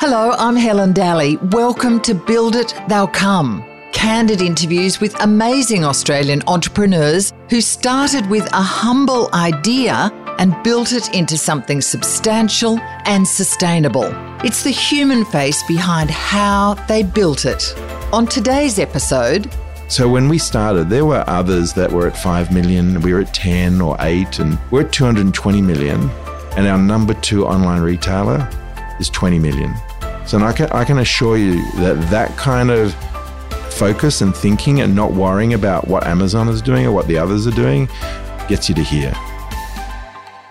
Hello, I'm Helen Dalley. Welcome to Build It, They'll Come. Candid interviews with amazing Australian entrepreneurs who started with a humble idea and built it into something substantial and sustainable. It's the human face behind how they built it. On today's episode, So when we started, there were others that were at 5 million, we were at 10 or 8, and we're at 220 million. And our number two online retailer is 20 million. So I can, I can assure you that that kind of focus and thinking and not worrying about what Amazon is doing or what the others are doing gets you to here.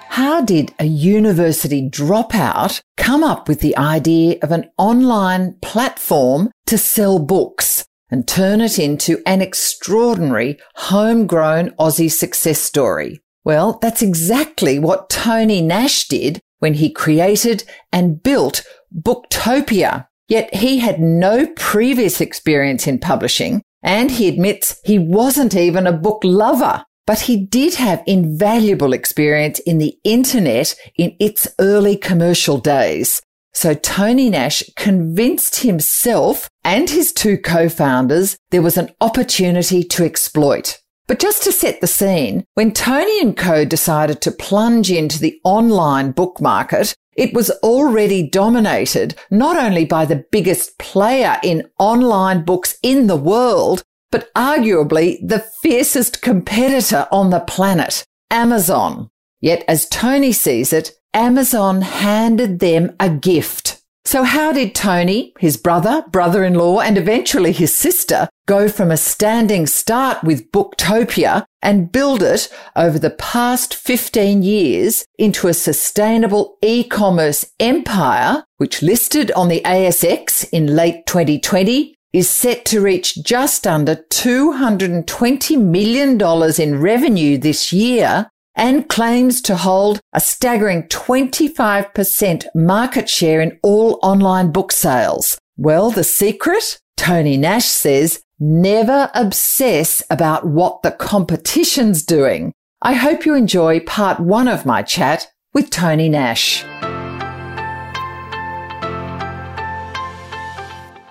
how did a university dropout come up with the idea of an online platform to sell books and turn it into an extraordinary homegrown Aussie success story? Well, that's exactly what Tony Nash did when he created and built Booktopia. Yet he had no previous experience in publishing and he admits he wasn't even a book lover. But he did have invaluable experience in the internet in its early commercial days. So Tony Nash convinced himself and his two co-founders there was an opportunity to exploit. But just to set the scene, when Tony and Co decided to plunge into the online book market, it was already dominated not only by the biggest player in online books in the world, but arguably the fiercest competitor on the planet, Amazon. Yet as Tony sees it, Amazon handed them a gift. So how did Tony, his brother, brother-in-law, and eventually his sister go from a standing start with Booktopia and build it over the past 15 years into a sustainable e-commerce empire, which listed on the ASX in late 2020 is set to reach just under $220 million in revenue this year and claims to hold a staggering 25% market share in all online book sales. Well, the secret? Tony Nash says never obsess about what the competition's doing. I hope you enjoy part one of my chat with Tony Nash.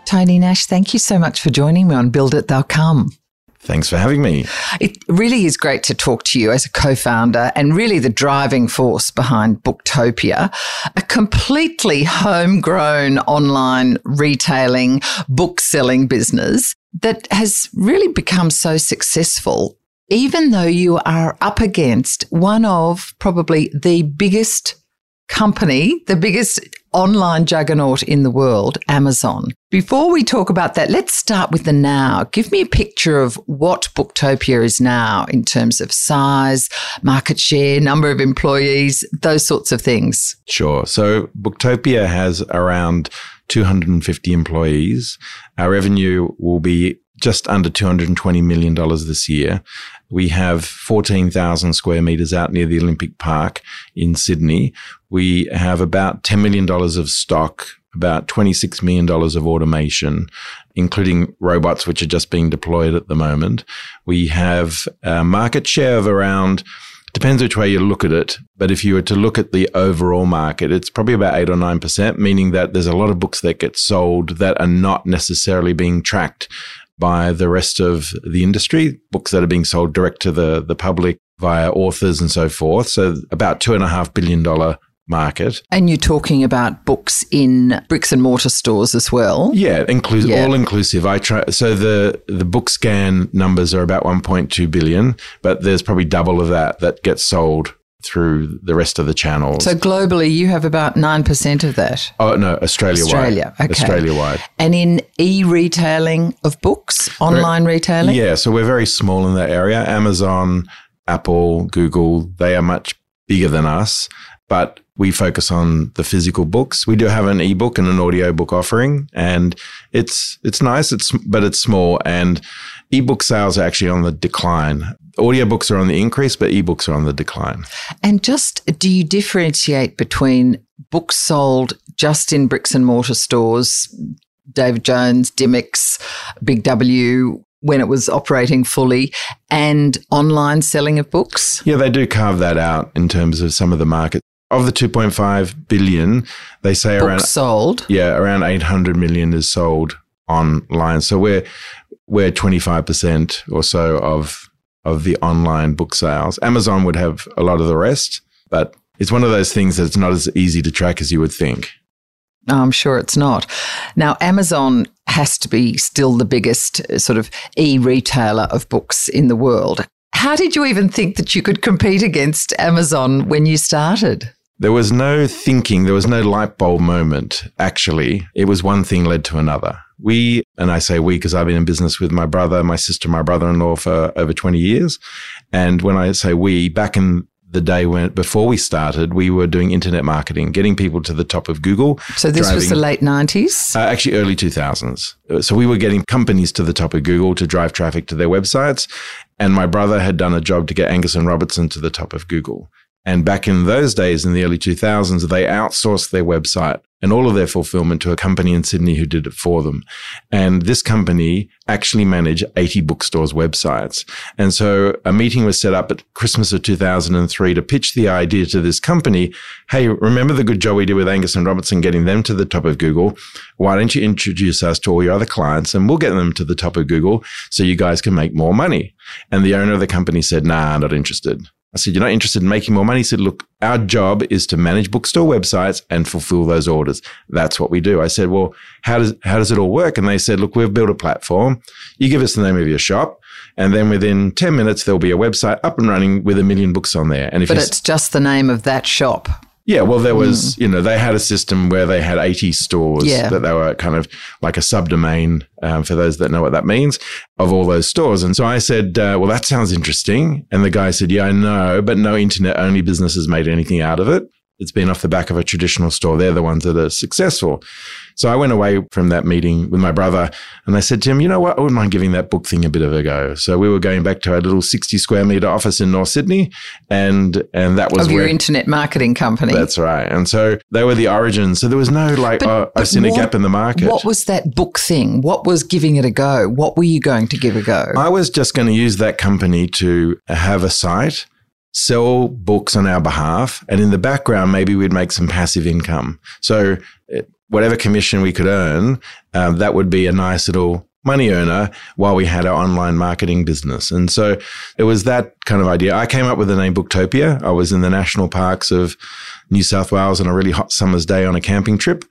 Tony Nash, thank you so much for joining me on Build It, They'll Come. Thanks for having me. It really is great to talk to you as a co-founder and really the driving force behind Booktopia, a completely homegrown online retailing book selling business that has really become so successful, even though you are up against one of probably the biggest company, the biggest online juggernaut in the world, Amazon. Before we talk about that, let's start with the now. Give me a picture of what Booktopia is now in terms of size, market share, number of employees, those sorts of things. Sure. So Booktopia has around 250 employees. Our revenue will be just under $220 million this year. We have 14,000 square meters out near the Olympic Park in Sydney. We have about $10 million of stock, about $26 million of automation, including robots, which are just being deployed at the moment. We have a market share of around depends which way you look at it. But if you were to look at the overall market, it's probably about eight or nine percent, meaning that there's a lot of books that get sold that are not necessarily being tracked by the rest of the industry, books that are being sold direct to the, the public via authors and so forth. So about two and a half billion dollar market. And you're talking about books in bricks and mortar stores as well. Yeah, inclusive, Yeah. all inclusive. I try. So the the BookScan numbers are about 1.2 billion, but there's probably double of that that gets sold through the rest of the channels. So globally, you have about 9% of that. oh no, Australia wide. Australia, okay. Australia wide. And in e-retailing of books, online retailing? Yeah, so we're very small in that area. Amazon, Apple, Google, they are much bigger than us, but we focus on the physical books. We do have an ebook and an audio book offering, and it's it's nice. It's but it's small, and ebook sales are actually on the decline. Audiobooks are on the increase, but ebooks are on the decline. And just do you differentiate between books sold just in bricks and mortar stores, David Jones, Dymocks, Big W, when it was operating fully, and online selling of books? Yeah, they do carve that out in terms of some of the market. Of the 2.5 billion, they say Books around sold. yeah, around 800 million is sold online. So we're we're 25% or so of of the online book sales. Amazon would have a lot of the rest, but it's one of those things that's not as easy to track as you would think. No, I'm sure it's not. Now, Amazon has to be still the biggest uh, sort of e retailer of books in the world. How did you even think that you could compete against Amazon when you started? There was no thinking, there was no light bulb moment, actually. It was one thing led to another. We, and I say we because I've been in business with my brother, my sister, my brother in law for over 20 years. And when I say we, back in the day when before we started, we were doing internet marketing, getting people to the top of Google. So this was the late 90s? Uh, actually, early 2000s. Uh, So we were getting companies to the top of Google to drive traffic to their websites. And my brother had done a job to get Angus and Robertson to the top of Google. And back in those days, in the early 2000s, they outsourced their website and all of their fulfillment to a company in Sydney who did it for them. And this company actually managed 80 bookstores' websites. And so a meeting was set up at Christmas of 2003 to pitch the idea to this company. Hey, remember the good job we did with Angus and Robertson getting them to the top of Google? Why don't you introduce us to all your other clients and we'll get them to the top of Google so you guys can make more money? And the owner of the company said, nah, I'm not interested. I said, You're not interested in making more money? He said, Look, our job is to manage bookstore websites and fulfill those orders. That's what we do. I said, Well, how does how does it all work? And they said, Look, we've built a platform. You give us the name of your shop, and then within 10 minutes there'll be a website up and running with a million books on there. And if But it's just the name of that shop. Yeah, well, there was, you know, they had a system where they had 80 stores Yeah. that they were kind of like a subdomain, um, for those that know what that means, of all those stores. And so I said, uh, well, that sounds interesting. And the guy said, yeah, I know, but no internet only business has made anything out of it. It's been off the back of a traditional store. They're the ones that are successful. So I went away from that meeting with my brother and I said to him, you know what? I wouldn't mind giving that book thing a bit of a go. So we were going back to our little 60 square meter office in North Sydney. And, and that was Of your where, internet marketing company. that's right. And so they were the origins. So there was no like, But- oh, but I've seen a gap in the market. What was that book thing? What was giving it a go? What were you going to give a go? I was just going to use that company to have a site, sell books on our behalf, and in the background, maybe we'd make some passive income. So eh, whatever commission we could earn, um, that would be a nice little money earner while we had our online marketing business. And so it was that kind of idea. I came up with the name Booktopia. I was in the national parks of New South Wales on a really hot summer's day on a camping trip,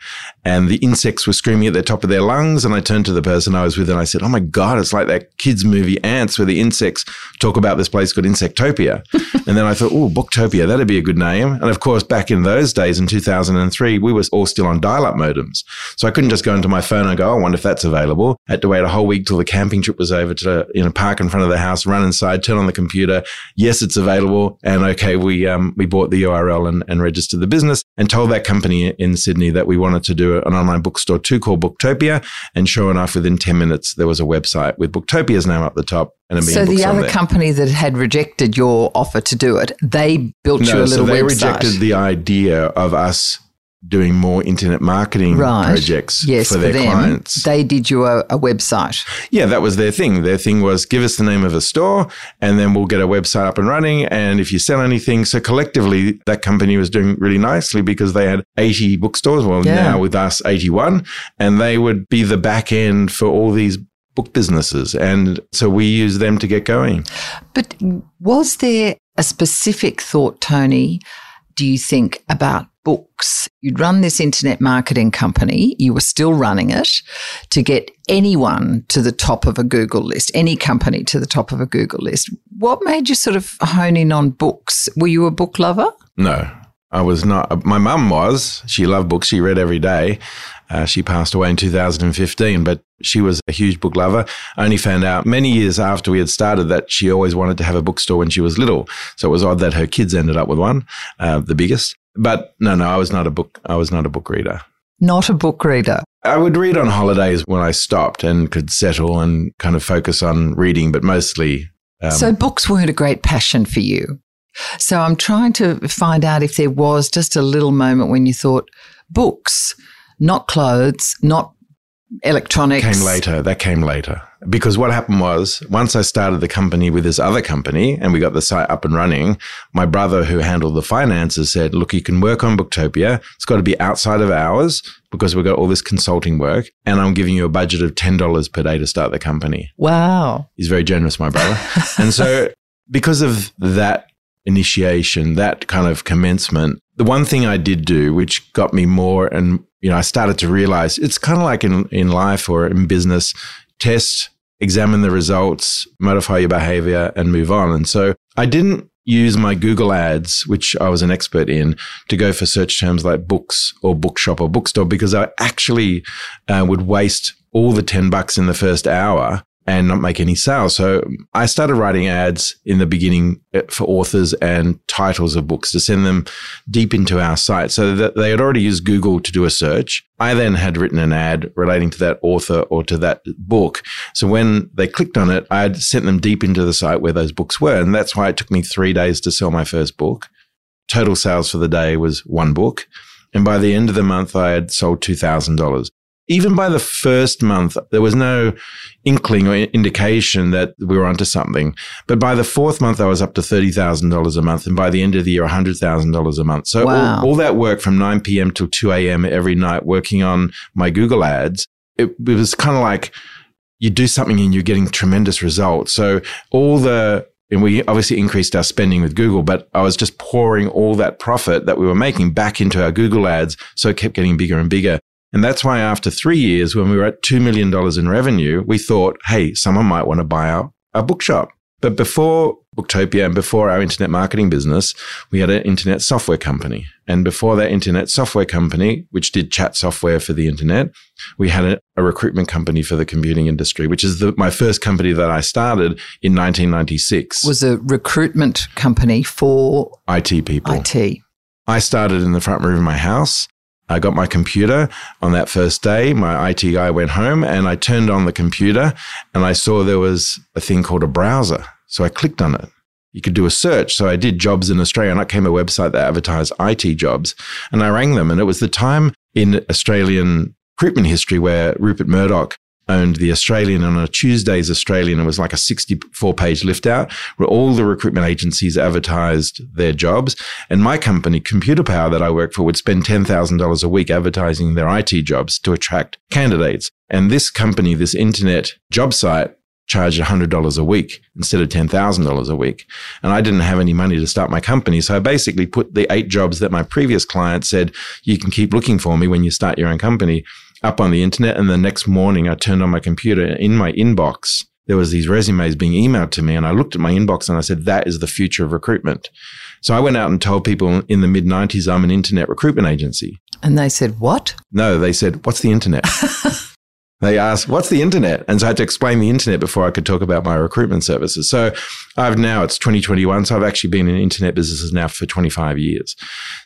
and the insects were screaming at the top of their lungs. And I turned to the person I was with and I said, Oh my God, it's like that kids' movie Ants where the insects talk about this place called Insectopia. and then I thought, Oh, Booktopia, that'd be a good name. And of course, back in those days in 2003, we were all still on dial up modems. So I couldn't just go into my phone and go, oh, I wonder if that's available. I had to wait a whole week till the camping trip was over to, you know, park in front of the house, run inside, turn on the computer. Yes, it's available. And okay, we, um, we bought the URL and, and registered the business and told that company in Sydney that we wanted to do an online bookstore too called Booktopia. And sure enough, within 10 minutes, there was a website with Booktopia's name up the top and so the other company that had rejected your offer to do it, they built you a No, little so they website. rejected the idea of us doing more internet marketing right. projects yes, for their them. clients. They did you a, a website. yeah, that was their thing. Their thing was give us the name of a store and then we'll get a website up and running. And if you sell anything, so collectively that company was doing really nicely because they had 80 bookstores. Well, Yeah. now with us, 81. And they would be the back end for all these book businesses. And so we use them to get going. But was there a specific thought, Tony, do you think, about books? You'd run this internet marketing company, you were still running it to get anyone to the top of a Google list, any company to the top of a Google list. What made you sort of hone in on books? Were you a book lover? No, I was not. My mum was. She loved books. She read every day. Uh, she passed away in 2015, but she was a huge book lover. I only found out many years after we had started that she always wanted to have a bookstore when she was little. So it was odd that her kids ended up with one, uh, the biggest. But no, no, I was not a book. I was not a book reader. Not a book reader. I would read on holidays when I stopped and could settle and kind of focus on reading, but mostly. Um, so books weren't a great passion for you. So I'm trying to find out if there was just a little moment when you thought, books, not clothes, not electronics. came later. That came later. Because what happened was once I started the company with this other company and we got the site up and running, my brother who handled the finances said, look, you can work on Booktopia. It's got to be outside of hours because we've got all this consulting work and I'm giving you a budget of $10 per day to start the company. Wow. He's very generous, my brother. and so because of that initiation, that kind of commencement, the one thing I did do, which got me more and you know, I started to realize it's kind of like in, in life or in business, test, examine the results, modify your behavior, and move on. And so I didn't use my Google ads, which I was an expert in, to go for search terms like books or bookshop or bookstore because I actually uh, would waste all the 10 bucks in the first hour and not make any sales. So I started writing ads in the beginning uh, for authors and titles of books to send them deep into our site so that they had already used Google to do a search. I then had written an ad relating to that author or to that book. So when they clicked on it, I had sent them deep into the site where those books were. And that's why it took me three days to sell my first book. Total sales for the day was one book. And by the end of the month, I had sold $2,000 even by the first month, there was no inkling or indication that we were onto something. But by the fourth month, I was up to $30,000 a month. And by the end of the year, $100,000 a month. So wow. all, all, that work from 9 p.m. till 2 a.m. every night working on my Google ads, it, it was kind of like you do something and you're getting tremendous results. So all the and we obviously increased our spending with Google, but I was just pouring all that profit that we were making back into our Google ads. So it kept getting bigger and bigger. And that's why after three years, when we were at $2 million in revenue, we thought, hey, someone might want to buy our, our bookshop. But before Booktopia and before our internet marketing business, we had an internet software company. And before that internet software company, which did chat software for the internet, we had a, a recruitment company for the computing industry, which is the, my first company that I started in 1996. Was a recruitment company for IT people. IT. I started in the front room of my house. I got my computer on that first day. My IT guy went home and I turned on the computer and I saw there was a thing called a browser. So I clicked on it. You could do a search. So I did jobs in Australia and I came a website that advertised IT jobs and I rang them. And it was the time in Australian recruitment history where Rupert Murdoch owned the Australian on a Tuesday's Australian. It was like a 64 page lift out where all the recruitment agencies advertised their jobs. And my company, Computer Power, that I work for, would spend $10,000 a week advertising their IT jobs to attract candidates. And this company, this internet job site, charged $100 a week instead of $10,000 a week. And I didn't have any money to start my company. So I basically put the eight jobs that my previous client said, you can keep looking for me when you start your own company up on the internet. And the next morning, I turned on my computer in my inbox. There was these resumes being emailed to me, and I looked at my inbox and I said, "That is the future of recruitment." So I went out and told people in the mid '90s I'm an internet recruitment agency. And they said, "What?" No, they said, "What's the internet?" they asked, "What's the internet?" And so I had to explain the internet before I could talk about my recruitment services. So I've now it's 2021, so I've actually been in internet businesses now for 25 years.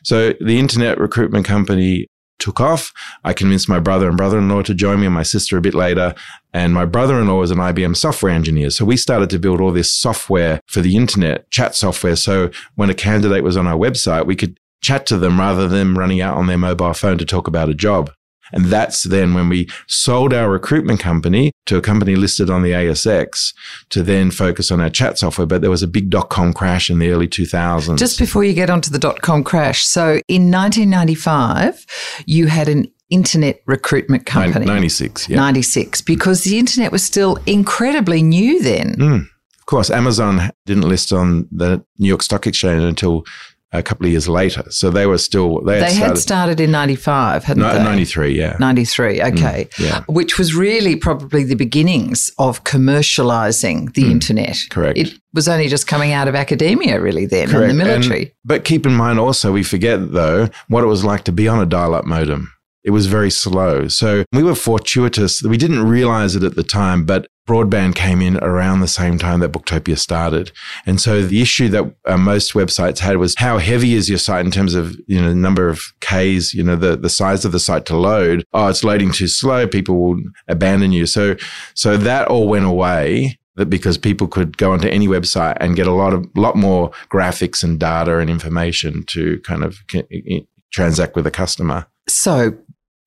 So the internet recruitment company took off. I convinced my brother and brother in law to join me and my sister a bit later. And my brother in law was an IBM software engineer. So we started to build all this software for the internet, chat software. So when a candidate was on our website, we could chat to them rather than running out on their mobile phone to talk about a job. And that's then when we sold our recruitment company to a company listed on the ASX to then focus on our chat software. But there was a big dot com crash in the early 2000s. Just before you get onto the dot com crash. So in 1995, you had an internet recruitment company. 96, yeah. 96, because the internet was still incredibly new then. Mm. Of course, Amazon didn't list on the New York Stock Exchange until a couple of years later. So they were still they had, they started, had started, in '95, hadn't no, they? '93, yeah. '93, mm, okay. Mm, yeah. Which was really probably the beginnings of commercializing the mm, internet. Correct. It was only just coming out of academia, really, then, correct. in the military. And, but keep in mind also, we forget though what it was like to be on a dial-up modem. It was very slow. So we were fortuitous. We didn't realize it at the time, but broadband came in around the same time that Booktopia started. And so the issue that uh, most websites had was how heavy is your site in terms of, you know, number of Ks, you know, the, the size of the site to load. Oh, it's loading too slow. People will abandon you. So, so that all went away because people could go onto any website and get a lot of, lot more graphics and data and information to kind of transact with a customer. So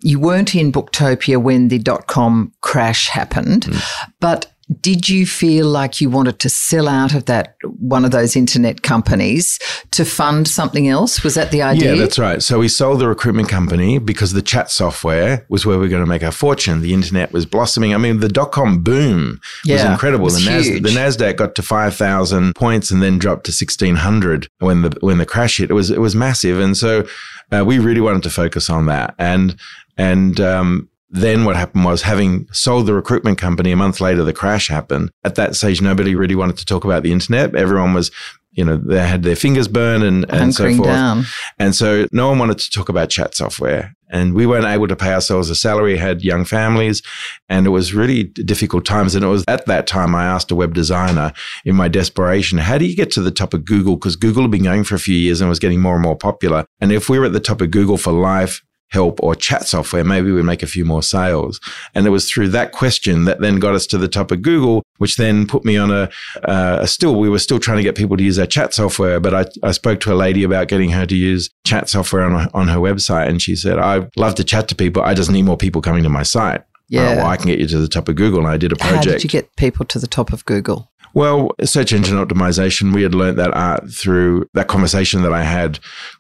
you weren't in Booktopia when the dot com crash happened, mm. but did you feel like you wanted to sell out of that one of those internet companies to fund something else? Was that the idea? Yeah, that's right. So we sold the recruitment company because the chat software was where we were going to make our fortune. The internet was blossoming. I mean, the dot com boom yeah, was incredible. Was the, Nas- the Nasdaq got to five thousand points and then dropped to sixteen hundred when the when the crash hit. It was it was massive, and so uh, we really wanted to focus on that. And and um, then what happened was having sold the recruitment company a month later, the crash happened. At that stage, nobody really wanted to talk about the internet. Everyone was, you know, they had their fingers burned and, and so forth. Down. And so no one wanted to talk about chat software. And we weren't able to pay ourselves a salary, had young families, and it was really difficult times. And it was at that time I asked a web designer in my desperation, how do you get to the top of Google? Because Google had been going for a few years and was getting more and more popular. And if we were at the top of Google for life, help or chat software, maybe we'd make a few more sales. And it was through that question that then got us to the top of Google, which then put me on a, uh, a still, we were still trying to get people to use our chat software. But I, I spoke to a lady about getting her to use chat software on, on her website. And she said, I love to chat to people. I just need more people coming to my site. Yeah. Uh, well, I can get you to the top of Google. And I did a project. How did you get people to the top of Google? Well, search engine optimization, we had learned that art through that conversation that I had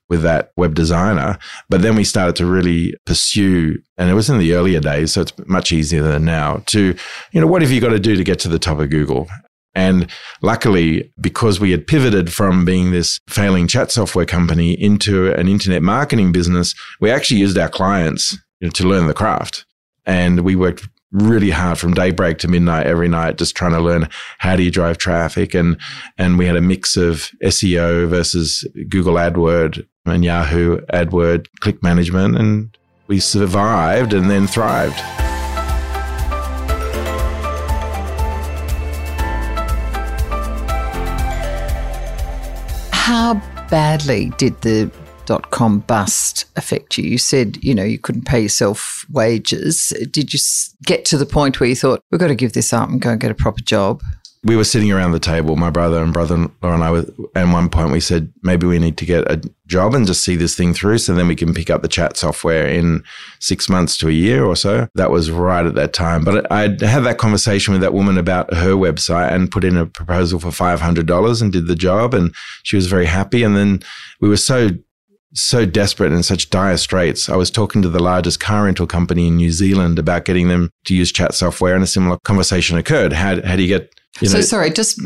with that web designer. But then we started to really pursue, and it was in the earlier days, so it's much easier than now, to, you know, what have you got to do to get to the top of Google? And luckily, because we had pivoted from being this failing chat software company into an internet marketing business, we actually used our clients you know, to learn the craft. And we worked really hard from daybreak to midnight every night, just trying to learn how do you drive traffic. And, and we had a mix of SEO versus Google AdWord and Yahoo AdWord click management. And we survived and then thrived. How badly did the dot com bust affect you? You said, you know, you couldn't pay yourself wages. Did you get to the point where you thought, we've got to give this up and go and get a proper job? We were sitting around the table, my brother and brother in law and I, were, and one point we said, maybe we need to get a job and just see this thing through so then we can pick up the chat software in six months to a year or so. That was right at that time. But I had that conversation with that woman about her website and put in a proposal for $500 and did the job. And she was very happy. And then we were so so desperate and such dire straits. I was talking to the largest car rental company in New Zealand about getting them to use chat software, and a similar conversation occurred. How, how do you get? You know, so sorry, just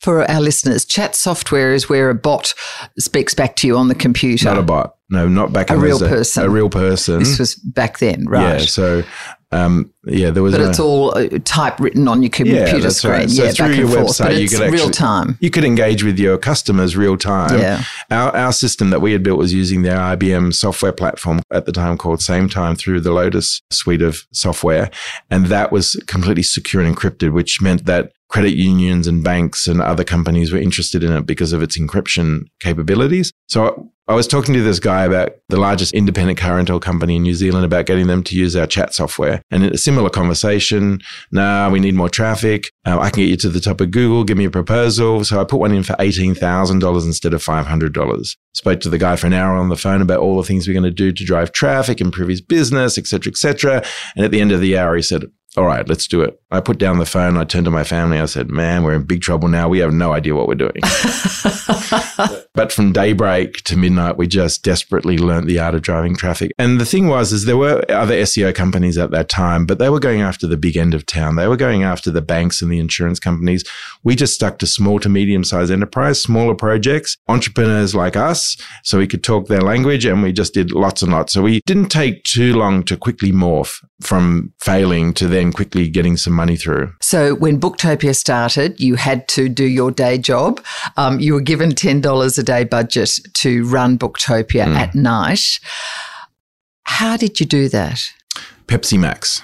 for our listeners, chat software is where a bot speaks back to you on the computer. Not a bot. No, not back a real person. A real person. This was back then, right? Yeah. So um, yeah, there was. But it's all uh, typewritten on your computer yeah, screen. Right. So yeah, through your forth, website, you could actually real time. You could engage with your customers real time. Yeah. Our our system that we had built was using their IBM software platform at the time called Sametime through the Lotus suite of software, and that was completely secure and encrypted, which meant that credit unions and banks and other companies were interested in it because of its encryption capabilities. So I was talking to this guy about the largest independent car rental company in New Zealand about getting them to use our chat software. And in a similar conversation, nah, we need more traffic. Uh, I can get you to the top of Google. Give me a proposal. So I put one in for $18,000 instead of $500. Spoke to the guy for an hour on the phone about all the things we're going to do to drive traffic, improve his business, etc., etc. And at the end of the hour, he said, all right, let's do it. I put down the phone. I turned to my family. I said, man, we're in big trouble now. We have no idea what we're doing. but from daybreak to midnight, we just desperately learned the art of driving traffic. And the thing was, is there were other SEO companies at that time, but they were going after the big end of town. They were going after the banks and the insurance companies. We just stuck to small to medium sized enterprise, smaller projects, entrepreneurs like us. So we could talk their language and we just did lots and lots. So we didn't take too long to quickly morph from failing to then quickly getting some money through. So when Booktopia started, you had to do your day job. Um, you were given $10 a day budget to run Booktopia mm. at night. How did you do that? Pepsi Max.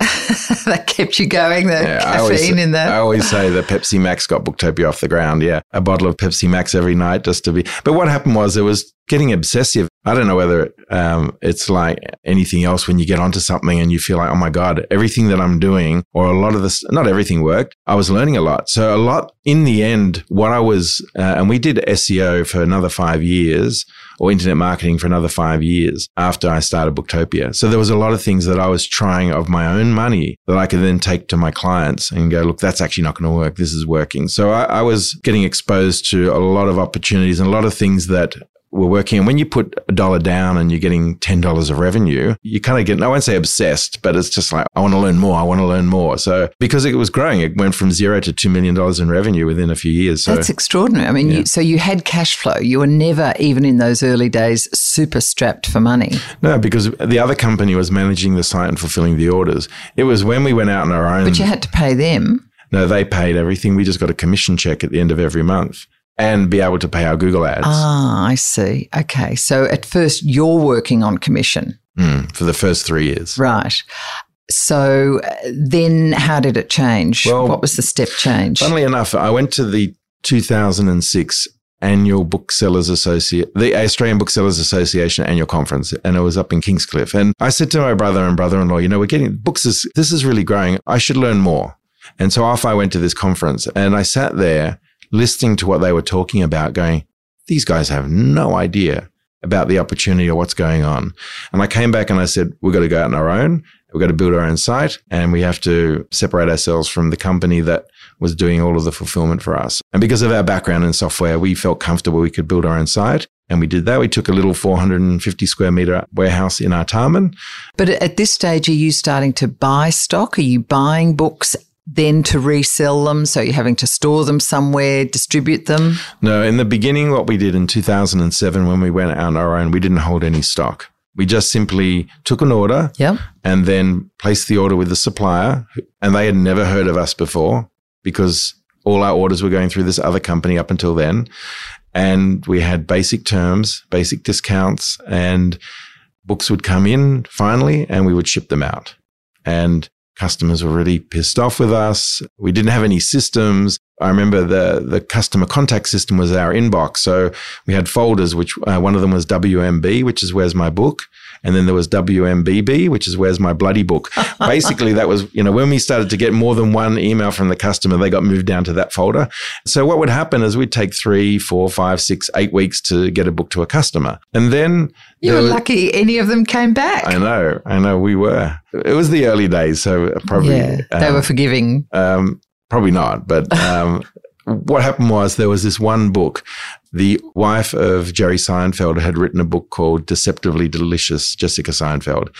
that kept you going, the yeah, caffeine always, in that. I always say that Pepsi Max got Booktopia off the ground. Yeah. A bottle of Pepsi Max every night just to be. But what happened was there was getting obsessive. I don't know whether um, it's like anything else when you get onto something and you feel like, oh my God, everything that I'm doing, or a lot of this, not everything worked. I was learning a lot. So, a lot in the end, what I was, uh, and we did SEO for another five years or internet marketing for another five years after I started Booktopia. So, there was a lot of things that I was trying of my own money that I could then take to my clients and go, look, that's actually not going to work. This is working. So, I, I was getting exposed to a lot of opportunities and a lot of things that were working. And when you put a dollar down and you're getting $10 of revenue, you kind of get, I won't say obsessed, but it's just like, I want to learn more. I want to learn more. So because it was growing, it went from zero to $2 million in revenue within a few years. So, That's extraordinary. I mean, yeah. you, so you had cash flow. You were never, even in those early days, super strapped for money. No, because the other company was managing the site and fulfilling the orders. It was when we went out on our own. But you had to pay them. No, they paid everything. We just got a commission check at the end of every month and be able to pay our Google ads. Ah, I see. Okay. So at first you're working on commission. Mm, for the first three years. Right. So uh, then how did it change? Well, what was the step change? Funnily enough, I went to the 2006 annual booksellers associate the australian booksellers association annual conference and it was up in kingscliff and i said to my brother and brother-in-law you know we're getting books is this is really growing i should learn more and so off i went to this conference and i sat there listening to what they were talking about, going, these guys have no idea about the opportunity or what's going on. And I came back and I said, we've got to go out on our own. We've got to build our own site and we have to separate ourselves from the company that was doing all of the fulfillment for us. And because of our background in software, we felt comfortable we could build our own site. And we did that. We took a little 450 square meter warehouse in Artarmon. But at this stage, are you starting to buy stock? Are you buying books then to resell them? So you're having to store them somewhere, distribute them? No, in the beginning, what we did in 2007 when we went out on our own, we didn't hold any stock. We just simply took an order yep. and then placed the order with the supplier. And they had never heard of us before because all our orders were going through this other company up until then. And we had basic terms, basic discounts, and books would come in finally and we would ship them out. And customers were really pissed off with us. We didn't have any systems. I remember the the customer contact system was our inbox. So we had folders, which uh, one of them was WMB, which is where's my book, and then there was WMBB, which is where's my bloody book. Basically, that was, you know, when we started to get more than one email from the customer, they got moved down to that folder. So what would happen is we'd take three, four, five, six, eight weeks to get a book to a customer. And then you were lucky any of them came back. I know, I know we were. It was the early days, so probably yeah, they um, were forgiving. Um, probably not, but um, what happened was there was this one book. The wife of Jerry Seinfeld had written a book called Deceptively Delicious, Jessica Seinfeld.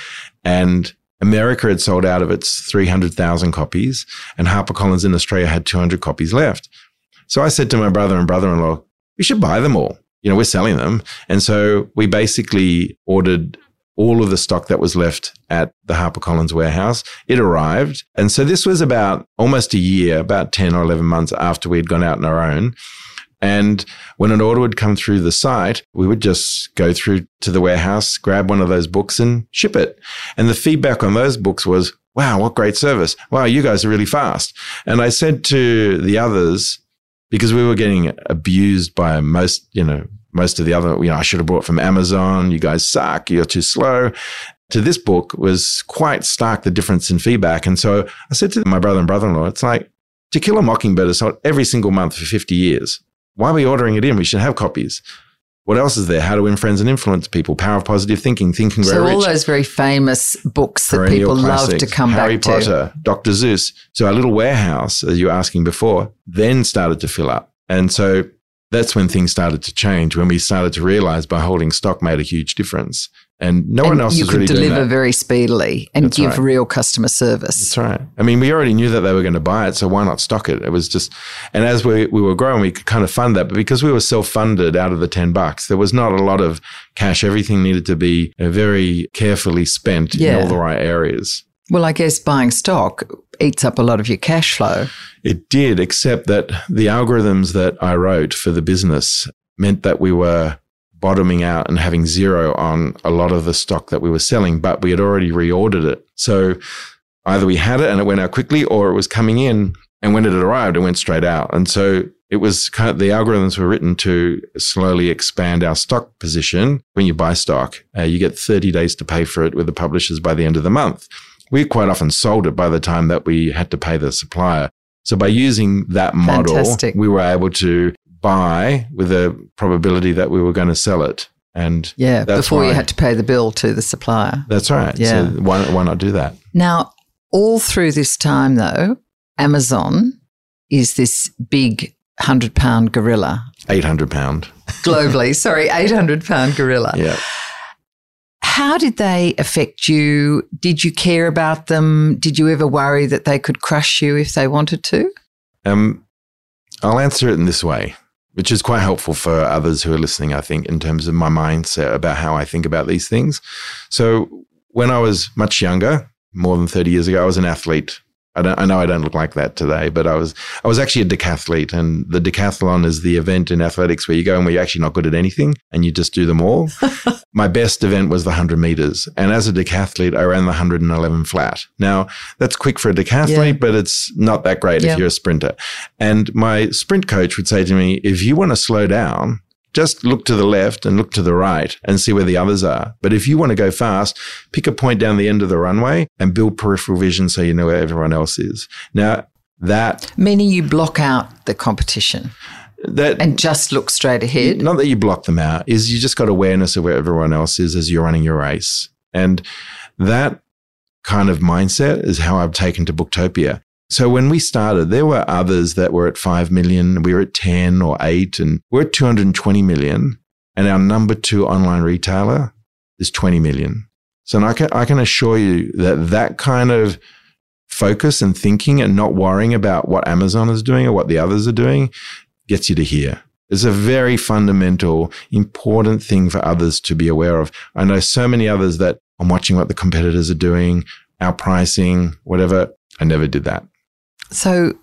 And America had sold out of its 300,000 copies, and HarperCollins in Australia had 200 copies left. So I said to my brother and brother in law, we should buy them all. You know, we're selling them. And so we basically ordered all of the stock that was left at the HarperCollins warehouse. It arrived. And so this was about almost a year, about 10 or 11 months after we'd gone out on our own. And when an order would come through the site, we would just go through to the warehouse, grab one of those books and ship it. And the feedback on those books was, wow, what great service. Wow, you guys are really fast. And I said to the others, because we were getting abused by most, you know, most of the other, you know, I should have bought from Amazon. You guys suck. You're too slow. To this book was quite stark the difference in feedback. And so I said to my brother and brother in law, it's like To Kill a Mockingbird is sold every single month for 50 years. Why are we ordering it in? We should have copies. What else is there? How to win friends and influence people. Power of positive thinking. Thinking so all those very famous books that people love to come Harry back Potter, to. Harry Potter, Dr. Seuss. So our little warehouse, as you were asking before, then started to fill up. And so that's when things started to change. When we started to realize by holding stock made a huge difference, and no and one else you could really deliver very speedily and That's give right. real customer service. That's right. I mean, we already knew that they were going to buy it, so why not stock it? It was just, and as we we were growing, we could kind of fund that, but because we were self funded out of the ten bucks, there was not a lot of cash. Everything needed to be uh, very carefully spent Yeah. in all the right areas. Well, I guess buying stock eats up a lot of your cash flow. It did, except that the algorithms that I wrote for the business meant that we were bottoming out and having zero on a lot of the stock that we were selling, but we had already reordered it. So either we had it and it went out quickly or it was coming in and when it arrived, it went straight out. And so It was kind of, the algorithms were written to slowly expand our stock position. When you buy stock, uh, you get 30 days to pay for it with the publishers by the end of the month. We quite often sold it by the time that we had to pay the supplier. So by using that model, Fantastic. we were able to buy with a probability that we were going to sell it. And Yeah, before you had to pay the bill to the supplier. that's right. Yeah. So why, why not do that? Now, all through this time, though, Amazon is this big 100 pound gorilla 800 pound. globally. Sorry, 800 pound gorilla. Yeah. How did they affect you? Did you care about them? Did you ever worry that they could crush you if they wanted to? Um, I'll answer it in this way, which is quite helpful for others who are listening, I think, in terms of my mindset about how I think about these things. So, when I was much younger, more than 30 years ago, I was an athlete. I, don't, I know I don't look like that today, but I was I was actually a decathlete, and the decathlon is the event in athletics where you go and where you're actually not good at anything and you just do them all. My best event was the 100 meters, and as a decathlete, I ran the 111 flat. Now that's quick for a decathlete, Yeah. but it's not that great Yeah. if you're a sprinter. And my sprint coach would say to me, if you want to slow down, just look to the left and look to the right and see where the others are. But if you want to go fast, pick a point down the end of the runway and build peripheral vision so you know where everyone else is. Now, that Meaning you block out the competition that and just look straight ahead. not that you block them out, is you just got awareness of where everyone else is as you're running your race. And that kind of mindset is how I've taken to Booktopia. So when we started, there were others that were at 5 million. We were at 10 or 8 and we're at 220 million. And our number two online retailer is 20 million. So I can, I can assure you that that kind of focus and thinking and not worrying about what Amazon is doing or what the others are doing gets you to here. It's a very fundamental, important thing for others to be aware of. I know so many others that I'm watching what the competitors are doing, our pricing, whatever. I never did that. So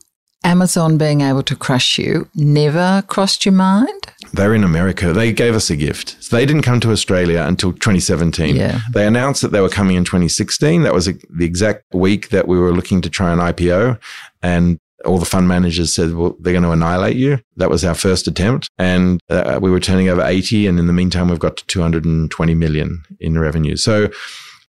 Amazon being able to crush you never crossed your mind? They're in America. They gave us a gift. So they didn't come to Australia until 2017. Yeah. They announced that they were coming in 2016. That was the exact week that we were looking to try an IPO. And all the fund managers said, well, they're going to annihilate you. That was our first attempt. And uh, we were turning over 80. And in the meantime, we've got to 220 million in revenue. So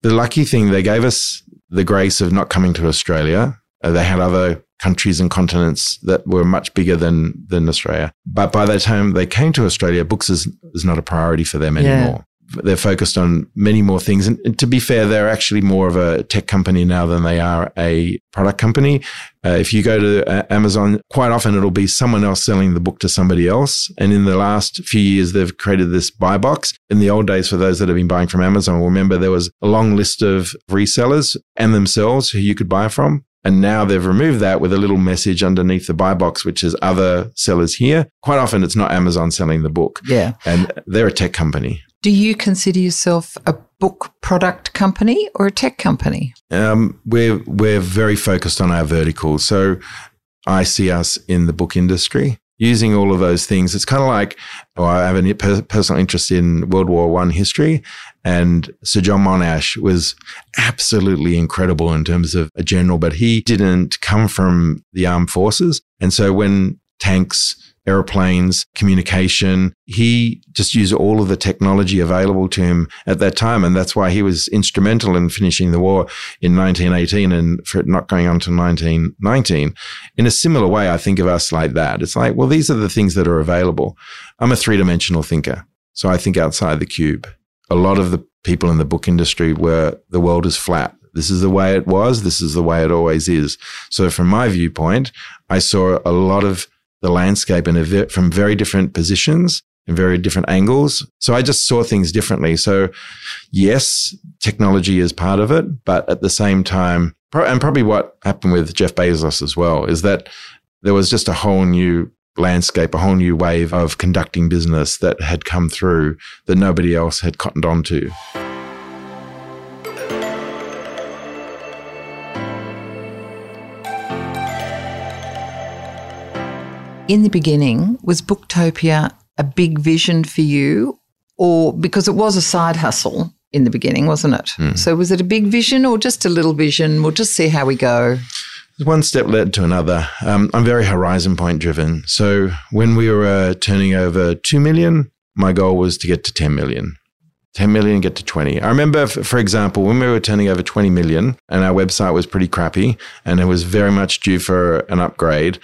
the lucky thing, they gave us the grace of not coming to Australia. Uh, they had other countries and continents that were much bigger than than Australia. But by the time they came to Australia, books is, is not a priority for them Yeah. anymore. They're focused on many more things. And, and to be fair, they're actually more of a tech company now than they are a product company. Uh, if you go to uh, Amazon, quite often it'll be someone else selling the book to somebody else. And in the last few years, they've created this buy box. In the old days, for those that have been buying from Amazon, remember there was a long list of resellers and themselves who you could buy from. And now they've removed that with a little message underneath the buy box, which is other sellers here. Quite often it's not Amazon selling the book Yeah. and they're a tech company. Do you consider yourself a book product company or a tech company? Um, we're, we're very focused on our verticals. So I see us in the book industry using all of those things. It's kind of like, oh, I have a per- personal interest in World War One history. And Sir John Monash was absolutely incredible in terms of a general, but he didn't come from the armed forces. And so when tanks, airplanes, communication, he just used all of the technology available to him at that time. And that's why he was instrumental in finishing the war in 1918 and for it not going on to 1919. In a similar way, I think of us like that. It's like, well, these are the things that are available. I'm a three dimensional thinker. So I think outside the cube. A lot of the people in the book industry were the world is flat. This is the way it was. This is the way it always is. So from my viewpoint, I saw a lot of the landscape in a ve- from very different positions and very different angles. So I just saw things differently. So yes, technology is part of it, but at the same time, pro- and probably what happened with Jeff Bezos as well is that there was just a whole new landscape, a whole new wave of conducting business that had come through that nobody else had cottoned on to. In the beginning, was Booktopia a big vision for you? Or because it was a side hustle in the beginning, wasn't it? So was it a big vision or just a little vision? We'll just see how we go. one step led to another. Um, I'm very horizon point driven. So when we were uh, turning over 2 million, my goal was to get to 10 million. 10 million, get to 20. I remember, for example, when we were turning over 20 million and our website was pretty crappy and it was very much due for an upgrade.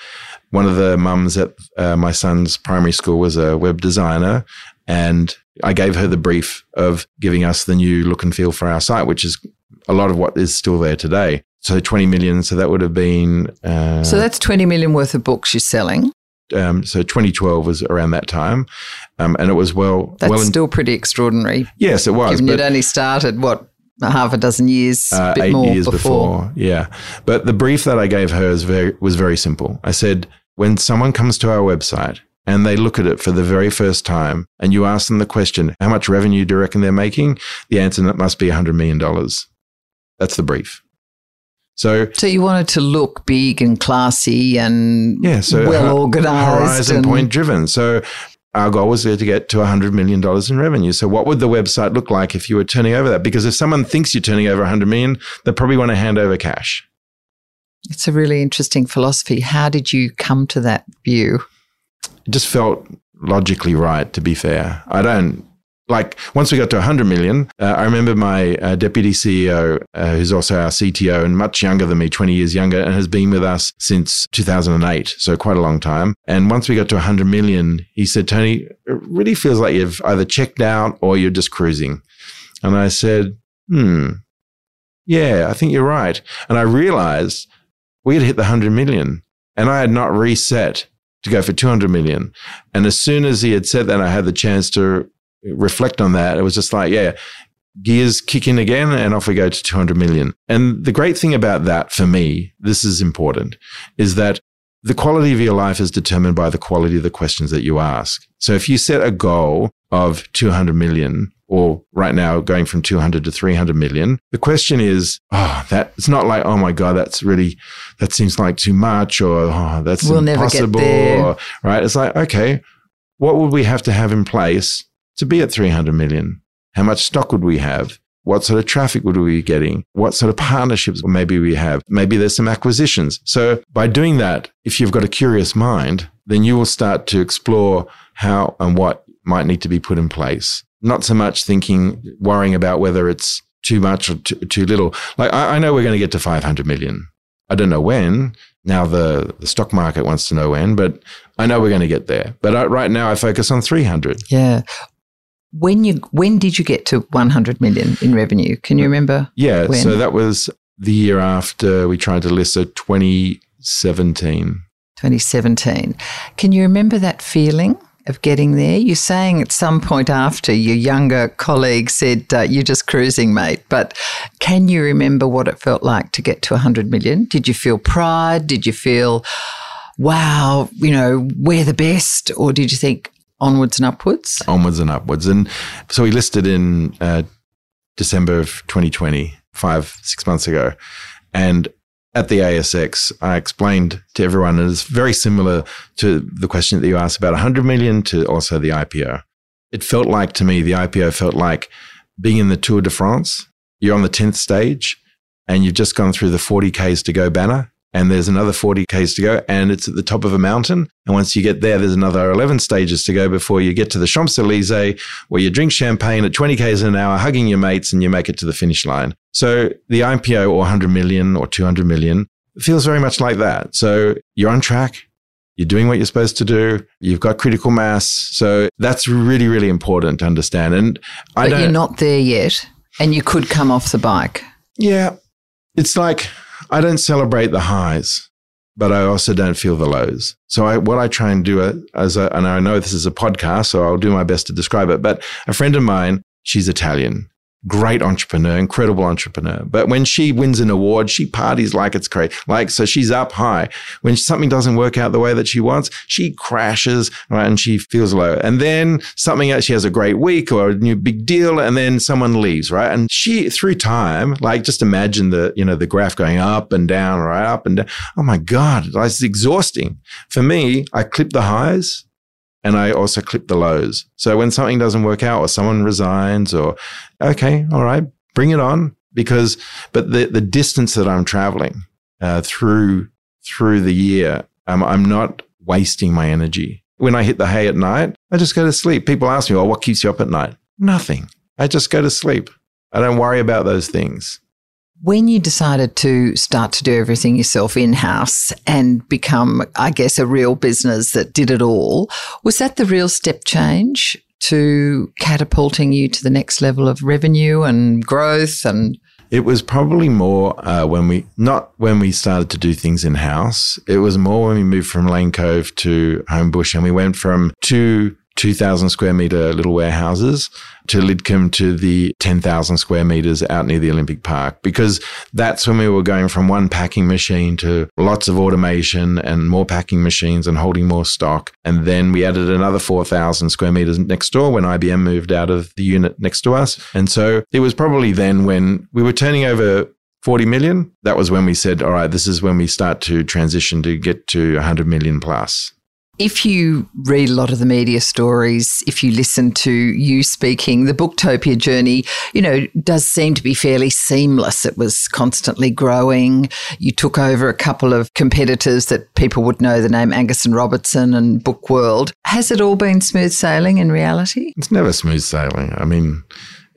One of the mums at uh, my son's primary school was a web designer and I gave her the brief of giving us the new look and feel for our site, which is a lot of what is still there today. So 20 million. So that would have been. Uh, so that's 20 million worth of books you're selling. Um, so 2012 was around that time, um, and it was well. That's well in, still pretty extraordinary. Yes, it was. Given you'd only started what half a dozen years, uh, eight years before. before. Yeah, but the brief that I gave her was very was very simple. I said, when someone comes to our website and they look at it for the very first time, and you ask them the question, "How much revenue do you reckon they're making?" The answer must be $100 million. That's the brief. So, so you wanted to look big and classy and yeah, so well organized, horizon and- point driven. So our goal was there to get to $100 million in revenue. So what would the website look like if you were turning over that? Because if someone thinks you're turning over 100 million, they probably want to hand over cash. It's a really interesting philosophy. How did you come to that view? It just felt logically right, to be fair. I don't like once we got to 100 million, uh, I remember my uh, deputy CEO, uh, who's also our CTO and much younger than me, 20 years younger, and has been with us since 2008. So quite a long time. And once we got to 100 million, he said, Tony, it really feels like you've either checked out or you're just cruising. And I said, hmm, yeah, I think you're right. And I realized we had hit the 100 million and I had not reset to go for 200 million. And as soon as he had said that, I had the chance to reflect on that, it was just like, yeah, gears kick in again and off we go to 200 million. And the great thing about that for me, this is important, is that the quality of your life is determined by the quality of the questions that you ask. So if you set a goal of 200 million, or right now going from 200 to 300 million. The question is, oh, that it's not like, oh my God, that's really, that seems like too much or oh, that's we'll impossible. Or, right. It's like, okay, what would we have to have in place to be at 300 million? How much stock would we have? What sort of traffic would we be getting? What sort of partnerships maybe we have? Maybe there's some acquisitions. So by doing that, if you've got a curious mind, then you will start to explore how and what might need to be put in place. Not so much thinking, worrying about whether it's too much or too, too little. Like I, I know we're going to get to 500 million. I don't know when. Now the, the stock market wants to know when, but I know we're going to get there. But I, right now I focus on 300. Yeah when you when did you get to 100 million in revenue? Can you remember? Yeah, when? so that was the year after we tried to list, so 2017. 2017. Can you remember that feeling? Of getting there, you're saying at some point after your younger colleague said uh, you're just cruising, mate. But can you remember what it felt like to get to 100 million? Did you feel pride? Did you feel, wow, you know, we're the best? Or did you think, onwards and upwards? Onwards and upwards. And so we listed in uh, December of 2020, five, six months ago. And at the ASX, I explained to everyone, and it's very similar to the question that you asked about 100 million to also the IPO. It felt like to me, the IPO felt like being in the Tour de France. You're on the 10th stage and you've just gone through the 40 Ks to go banner and there's another 40 Ks to go, and it's at the top of a mountain. And once you get there, there's another 11 stages to go before you get to the Champs Elysees, where you drink champagne at 20 Ks an hour, hugging your mates, and you make it to the finish line. So the IPO or 100 million or 200 million feels very much like that. So you're on track. You're doing what you're supposed to do. You've got critical mass. So that's really, really important to understand. And I but you're not there yet, and you could come off the bike. Yeah. It's like I don't celebrate the highs, but I also don't feel the lows. So I, what I try and do uh, as a, and I know this is a podcast, so I'll do my best to describe it, but a friend of mine, she's Italian great entrepreneur, incredible entrepreneur. But when she wins an award, she parties like it's crazy. Like, so she's up high. When something doesn't work out the way that she wants, she crashes, right? And she feels low. And then something else, she has a great week or a new big deal. And then someone leaves, right? And she, through time, like just imagine the, you know, the graph going up and down, right? Up and down. Oh my God, it's exhausting. For me, I clip the highs and I also clip the lows. So when something doesn't work out or someone resigns or, okay, all right, bring it on because, but the, the distance that I'm traveling, uh, through through the year, um, I'm not wasting my energy. When I hit the hay at night, I just go to sleep. People ask me, "Well, what keeps you up at night?" Nothing. I just go to sleep. I don't worry about those things. When you decided to start to do everything yourself in house and become, I guess, a real business that did it all, was that the real step change to catapulting you to the next level of revenue and growth and it was probably more uh, when we not when we started to do things in house. It was more when we moved from Lane Cove to Homebush, and we went from two 2,000 square meter little warehouses to Lidcombe to the 10,000 square meters out near the Olympic Park because that's when we were going from one packing machine to lots of automation and more packing machines and holding more stock. And then we added another 4,000 square meters next door when IBM moved out of the unit next to us. And so it was probably then when we were turning over 40 million. That was when we said, all right, this is when we start to transition to get to 100 million plus. If you read a lot of the media stories, if you listen to you speaking, the Booktopia journey, you know, does seem to be fairly seamless. It was constantly growing. You took over a couple of competitors that people would know the name Angus and Robertson and Bookworld. Has it all been smooth sailing in reality? It's never smooth sailing. I mean,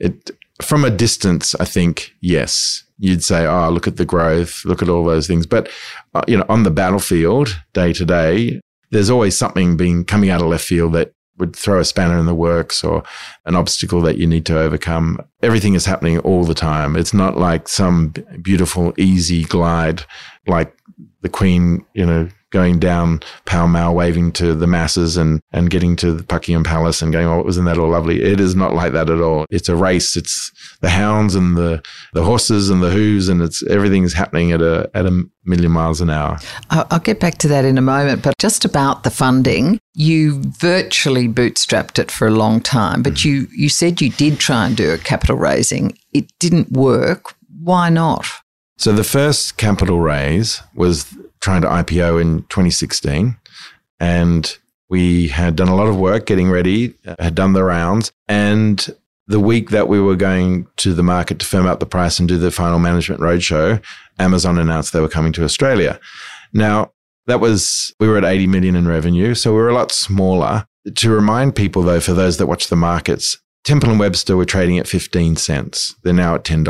it from a distance, I think, yes. You'd say, oh, look at the growth, look at all those things. But, uh, you know, on the battlefield day to day, there's always something being coming out of left field that would throw a spanner in the works or an obstacle that you need to overcome. Everything is happening all the time. It's not like some beautiful, easy glide like the Queen, you know, going down Pall Mall, waving to the masses and, and getting to the Buckingham Palace and going, oh, wasn't that all lovely? It is not like that at all. It's a race. It's the hounds and the, the horses and the hooves and it's everything's happening at a, at a million miles an hour. I'll get back to that in a moment, but just about the funding, you virtually bootstrapped it for a long time, but mm-hmm. you, you said you did try and do a capital raising. It didn't work. Why not? So the first capital raise was trying to IPO in 2016. And we had done a lot of work getting ready, uh, had done the rounds. And the week that we were going to the market to firm up the price and do the final management roadshow, Amazon announced they were coming to Australia. Now, that was, we were at 80 million in revenue. So we were a lot smaller. To remind people, though, for those that watch the markets, Temple and Webster were trading at 15 cents. They're now at $10.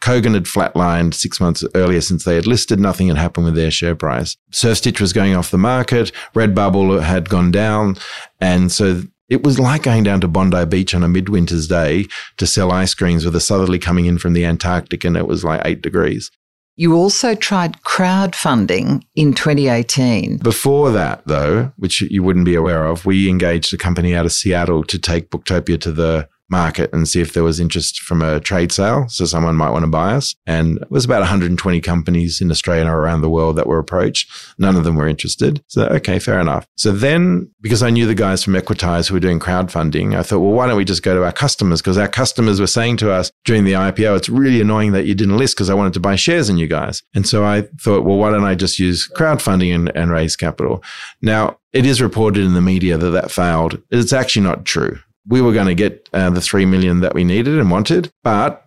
Kogan had flatlined six months earlier since they had listed. Nothing had happened with their share price. SurfStitch was going off the market. Redbubble had gone down. And so it was like going down to Bondi Beach on a midwinter's day to sell ice creams with a southerly coming in from the Antarctic and it was like eight degrees. You also tried crowdfunding in 2018. Before that, though, which you wouldn't be aware of, we engaged a company out of Seattle to take Booktopia to the market and see if there was interest from a trade sale. So someone might want to buy us. And it was about 120 companies in Australia or around the world that were approached. None of them were interested. So, okay, fair enough. So then, because I knew the guys from Equitise who were doing crowdfunding, I thought, well, why don't we just go to our customers? Because our customers were saying to us during the IPO, it's really annoying that you didn't list because I wanted to buy shares in you guys. And so I thought, well, why don't I just use crowdfunding and, and raise capital? Now, it is reported in the media that that failed. It's actually not true we were going to get uh, the 3 million that we needed and wanted. But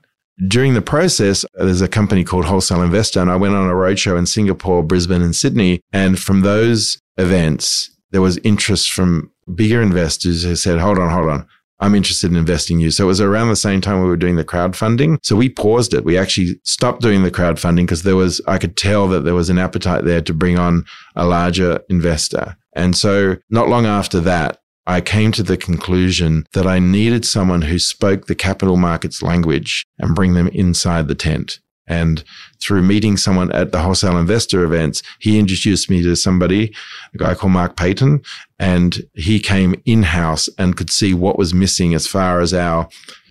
during the process, there's a company called Wholesale Investor, and I went on a roadshow in Singapore, Brisbane, and Sydney. And from those events, there was interest from bigger investors who said, hold on, hold on. I'm interested in investing you. So it was around the same time we were doing the crowdfunding. So we paused it. We actually stopped doing the crowdfunding because there was, I could tell that there was an appetite there to bring on a larger investor. And so not long after that, I came to the conclusion that I needed someone who spoke the capital markets language and bring them inside the tent. And through meeting someone at the wholesale investor events, he introduced me to somebody, a guy called Mark Payton, and he came in house and could see what was missing as far as our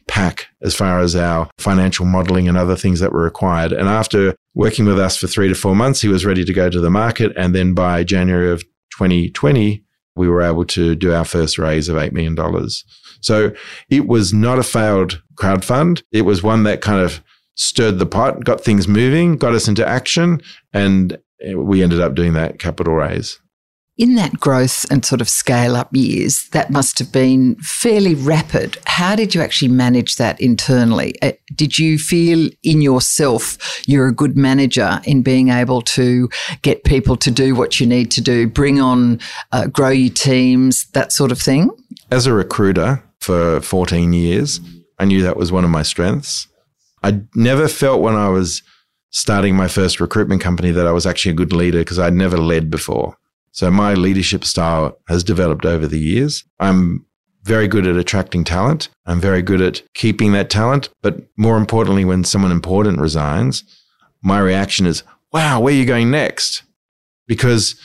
pack, as far as our financial modeling and other things that were required. And after working with us for three to four months, he was ready to go to the market. And then by January of 2020, we were able to do our first raise of $8 million. So it was not a failed crowd fund. It was one that kind of stirred the pot, got things moving, got us into action, and we ended up doing that capital raise. In that growth and sort of scale up years, that must have been fairly rapid. How did you actually manage that internally? Uh, did you feel in yourself you're a good manager in being able to get people to do what you need to do, bring on, uh, grow your teams, that sort of thing? As a recruiter for 14 years, I knew that was one of my strengths. I never felt when I was starting my first recruitment company that I was actually a good leader because I'd never led before. So my leadership style has developed over the years. I'm very good at attracting talent. I'm very good at keeping that talent. But more importantly, when someone important resigns, my reaction is, wow, where are you going next? Because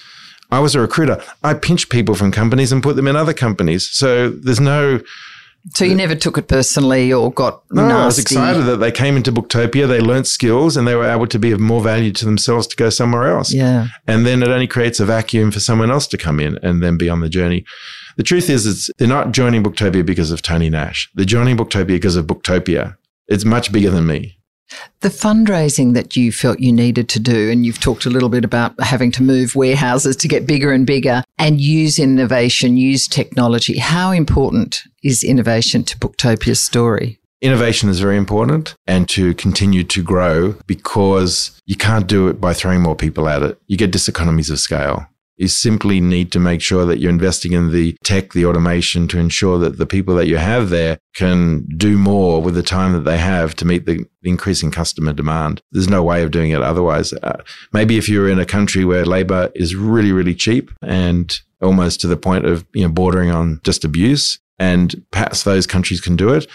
I was a recruiter. I pinch people from companies and put them in other companies. So there's no so you never took it personally or got no, nasty. I was excited that they came into Booktopia, they learnt skills and they were able to be of more value to themselves to go somewhere else. Yeah. And then it only creates a vacuum for someone else to come in and then be on the journey. The truth is, it's, they're not joining Booktopia because of Tony Nash. They're joining Booktopia because of Booktopia. It's much bigger than me. The fundraising that you felt you needed to do, and you've talked a little bit about having to move warehouses to get bigger and bigger and use innovation, use technology. How important is innovation to Booktopia's story? Innovation is very important and to continue to grow because you can't do it by throwing more people at it. You get diseconomies of scale you simply need to make sure that you're investing in the tech, the automation to ensure that the people that you have there can do more with the time that they have to meet the increasing customer demand. There's no way of doing it otherwise. Uh, maybe if you're in a country where labor is really, really cheap and almost to the point of, you know, bordering on just abuse, and perhaps those countries can do it.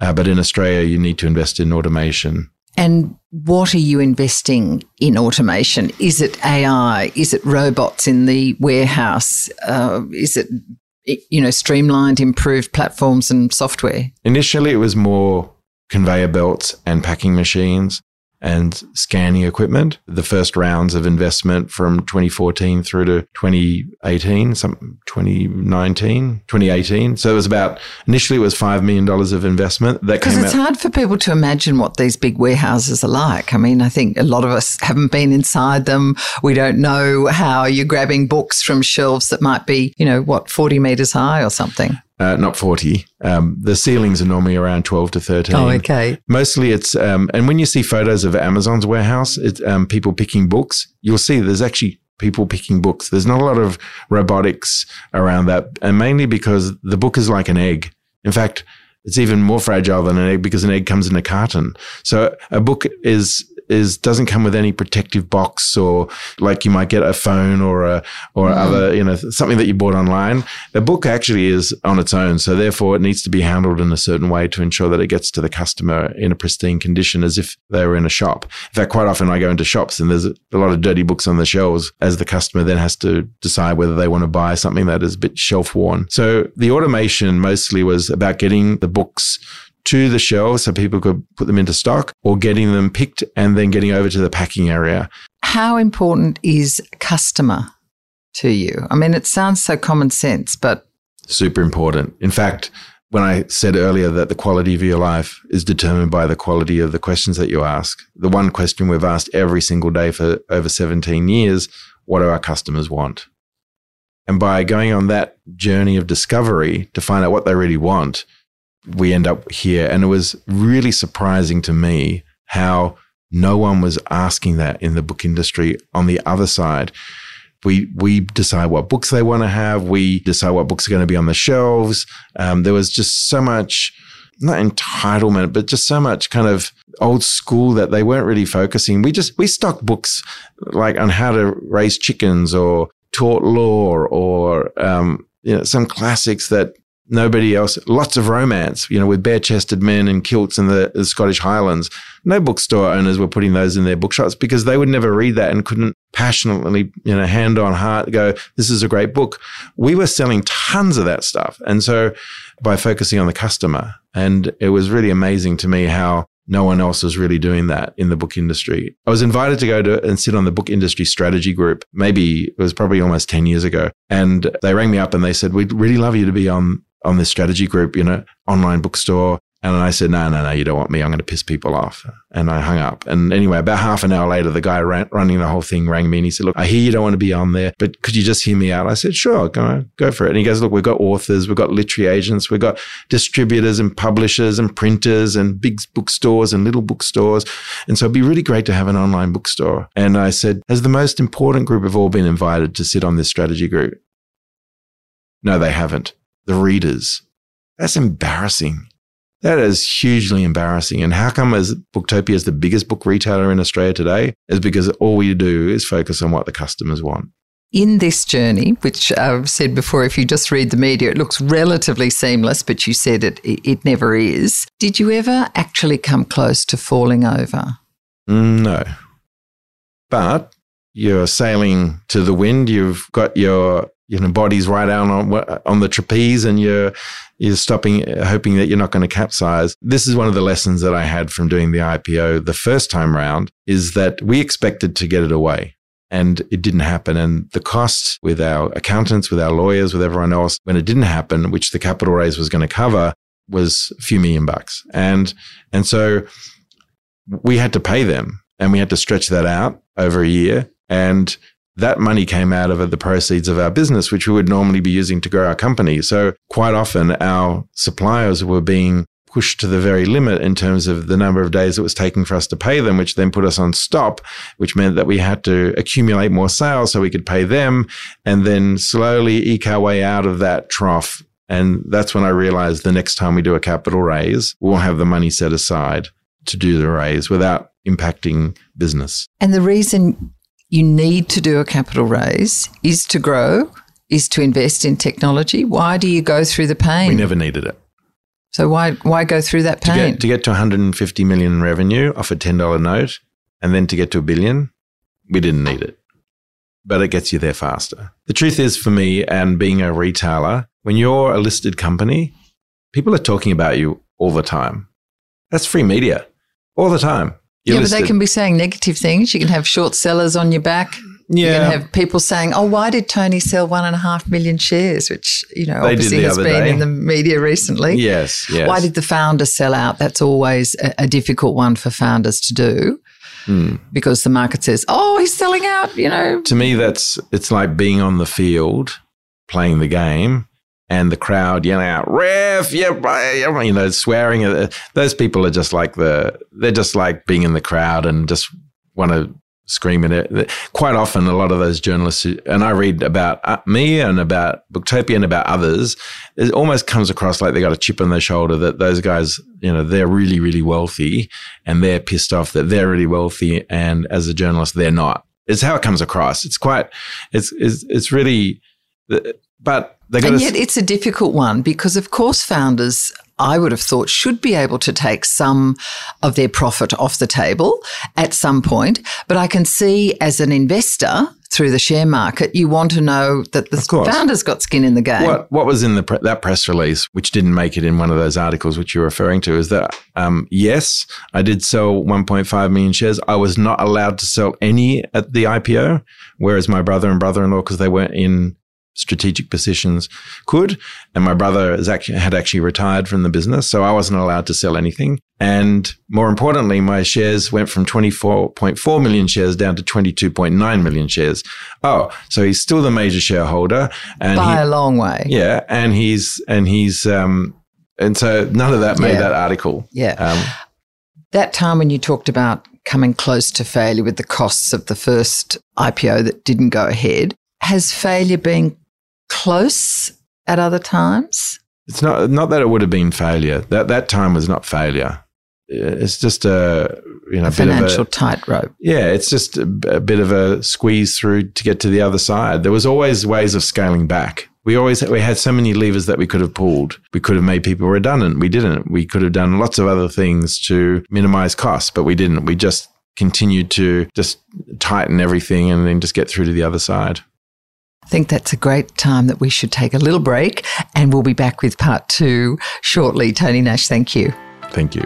Uh, but in Australia, you need to invest in automation and what are you investing in automation? Is it AI? Is it robots in the warehouse? Uh, is it, you know, streamlined, improved platforms and software? Initially, it was more conveyor belts and packing machines and scanning equipment. The first rounds of investment from 2014 through to 2018, some 2019, 2018. So it was about initially it was five million dollars of investment. That because it's out. hard for people to imagine what these big warehouses are like. I mean, I think a lot of us haven't been inside them. We don't know how you're grabbing books from shelves that might be, you know, what 40 meters high or something uh, not 40. Um, the ceilings are normally around 12 to 13. Oh, okay. Mostly it's, um, and when you see photos of Amazon's warehouse, it's um, people picking books, you'll see there's actually people picking books. There's not a lot of robotics around that, and mainly because the book is like an egg. In fact, it's even more fragile than an egg because an egg comes in a carton. So a book is is doesn't come with any protective box or like you might get a phone or a or mm. other you know something that you bought online. The book actually is on its own, so therefore it needs to be handled in a certain way to ensure that it gets to the customer in a pristine condition as if they were in a shop. In fact, quite often I go into shops and there's a lot of dirty books on the shelves as the customer then has to decide whether they want to buy something that is a bit shelf worn. So the automation mostly was about getting the books to the shelves so people could put them into stock or getting them picked and then getting over to the packing area. How important is customer to you? I mean, it sounds so common sense, but. Super important. In fact, when I said earlier that the quality of your life is determined by the quality of the questions that you ask, the one question we've asked every single day for over 17 years what do our customers want? And by going on that journey of discovery to find out what they really want, we end up here. And it was really surprising to me how no one was asking that in the book industry on the other side. We, we decide what books they want to have. We decide what books are going to be on the shelves. Um, there was just so much, not entitlement, but just so much kind of old school that they weren't really focusing. We just, we stock books like on how to raise chickens or tort law or, um, you know, some classics that nobody else. Lots of romance, you know, with bare chested men in kilts in the, the, Scottish Highlands. No bookstore owners were putting those in their bookshops because they would never read that and couldn't passionately, you know, hand on heart go, this is a great book. We were selling tons of that stuff. And so by focusing on the customer, and it was really amazing to me how no one else was really doing that in the book industry. I was invited to go to and sit on the book industry strategy group. Maybe it was probably almost 10 years ago. And they rang me up and they said, We'd really love you to be on on this strategy group, you know, online bookstore. And I said, no, no, no, you don't want me. I'm going to piss people off. And I hung up. And anyway, about half an hour later, the guy ran, running the whole thing rang me and he said, look, I hear you don't want to be on there, but could you just hear me out? I said, sure, go, go for it. And he goes, look, we've got authors, we've got literary agents, we've got distributors and publishers and printers and big bookstores and little bookstores. And so it'd be really great to have an online bookstore. And I said, has the most important group of all been invited to sit on this strategy group? No, they haven't. The readers. That's embarrassing. That is hugely embarrassing. And how come as Booktopia is the biggest book retailer in Australia today is because all we do is focus on what the customers want. In this journey, which I've said before, if you just read the media, it looks relatively seamless, but you said it, it never is. Did you ever actually come close to falling over? No. But you're sailing to the wind. You've got your you know body's right out on on the trapeze, and you're you're stopping, hoping that you're not going to capsize. This is one of the lessons that I had from doing the IPO the first time round. Is that we expected to get it away. And it didn't happen. And the cost with our accountants, with our lawyers, with everyone else, when it didn't happen, which the capital raise was going to cover, was a few million bucks. And and so we had to pay them and we had to stretch that out over a year. And that money came out of the proceeds of our business, which we would normally be using to grow our company. So quite often our suppliers were being pushed to the very limit in terms of the number of days it was taking for us to pay them, which then put us on stop, which meant that we had to accumulate more sales so we could pay them and then slowly eke our way out of that trough. And that's when I realized the next time we do a capital raise, we'll have the money set aside to do the raise without impacting business. And the reason you need to do a capital raise is to grow, is to invest in technology. Why do you go through the pain? We never needed it. So why why go through that pain? To get to, get to 150 million in revenue off a $10 note and then to get to a billion, we didn't need it. But it gets you there faster. The truth is for me and being a retailer, when you're a listed company, people are talking about you all the time. That's free media. All the time. Yeah, listed. but they can be saying negative things. You can have short sellers on your back. Yeah. You can have people saying, oh, why did Tony sell one and a half million shares? Which, you know, they obviously has been day. in the media recently. Yes, yes. Why did the founder sell out? That's always a, a difficult one for founders to do. Mm. Because the market says, "Oh, he's selling out," you know. To me, that's it's like being on the field, playing the game, and the crowd yelling out "ref," yeah, you know, swearing. Those people are just like the they're just like being in the crowd and just want to scream at it. Quite often, a lot of those journalists, and I read about uh, me and about Booktopia and about others, it almost comes across like they got a chip on their shoulder that those guys, you know, they're really, really wealthy and they're pissed off that they're really wealthy, and as a journalist, they're not. It's how it comes across. It's quite, it's it's it's really, but and yet it's a difficult one because, of course, founders, I would have thought, should be able to take some of their profit off the table at some point. But I can see as an investor through the share market, you want to know that the founders got skin in the game. What, what was in the pre- that press release, which didn't make it in one of those articles which you're referring to, is that um, yes, I did sell 1.5 million shares. I was not allowed to sell any at the IPO, whereas my brother and brother-in-law, because they weren't in strategic positions could. And my brother actually, had actually retired from the business, so I wasn't allowed to sell anything. And more importantly, my shares went from 24.4 million shares down to 22.9 million shares. Oh, so he's still the major shareholder, and by he, a long way. Yeah, and he's and he's um, and so none of that made yeah. that article. Yeah. Um, that time when you talked about coming close to failure with the costs of the first IPO that didn't go ahead, has failure been close at other times? It's not not that it would have been failure. That that time was not failure. It's just a you know a financial tightrope. Yeah, it's just a, a bit of a squeeze through to get to the other side. There was always ways of scaling back. We always we had so many levers that we could have pulled. We could have made people redundant. We didn't. We could have done lots of other things to minimize costs, but we didn't. We just continued to just tighten everything and then just get through to the other side. I think that's a great time that we should take a little break and we'll be back with part two shortly. Tony Nash, thank you. Thank you.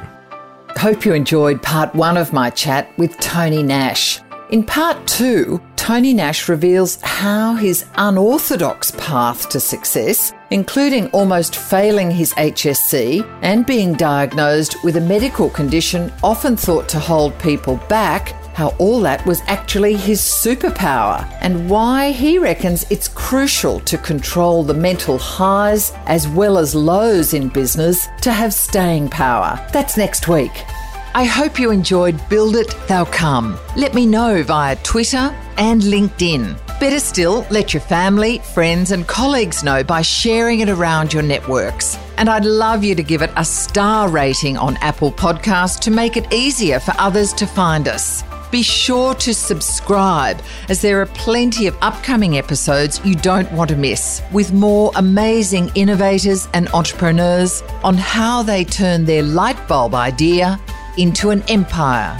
Hope you enjoyed part one of my chat with Tony Nash. In part two, Tony Nash reveals how his unorthodox path to success, including almost failing his HSC and being diagnosed with a medical condition often thought to hold people back, how all that was actually his superpower, and why he reckons it's crucial to control the mental highs as well as lows in business to have staying power. That's next week. I hope you enjoyed Build It, They'll Come. Let me know via Twitter and LinkedIn. Better still, let your family, friends, and colleagues know by sharing it around your networks. And I'd love you to give it a star rating on Apple Podcasts to make it easier for others to find us. Be sure to subscribe as there are plenty of upcoming episodes you don't want to miss with more amazing innovators and entrepreneurs on how they turn their light bulb idea into an empire.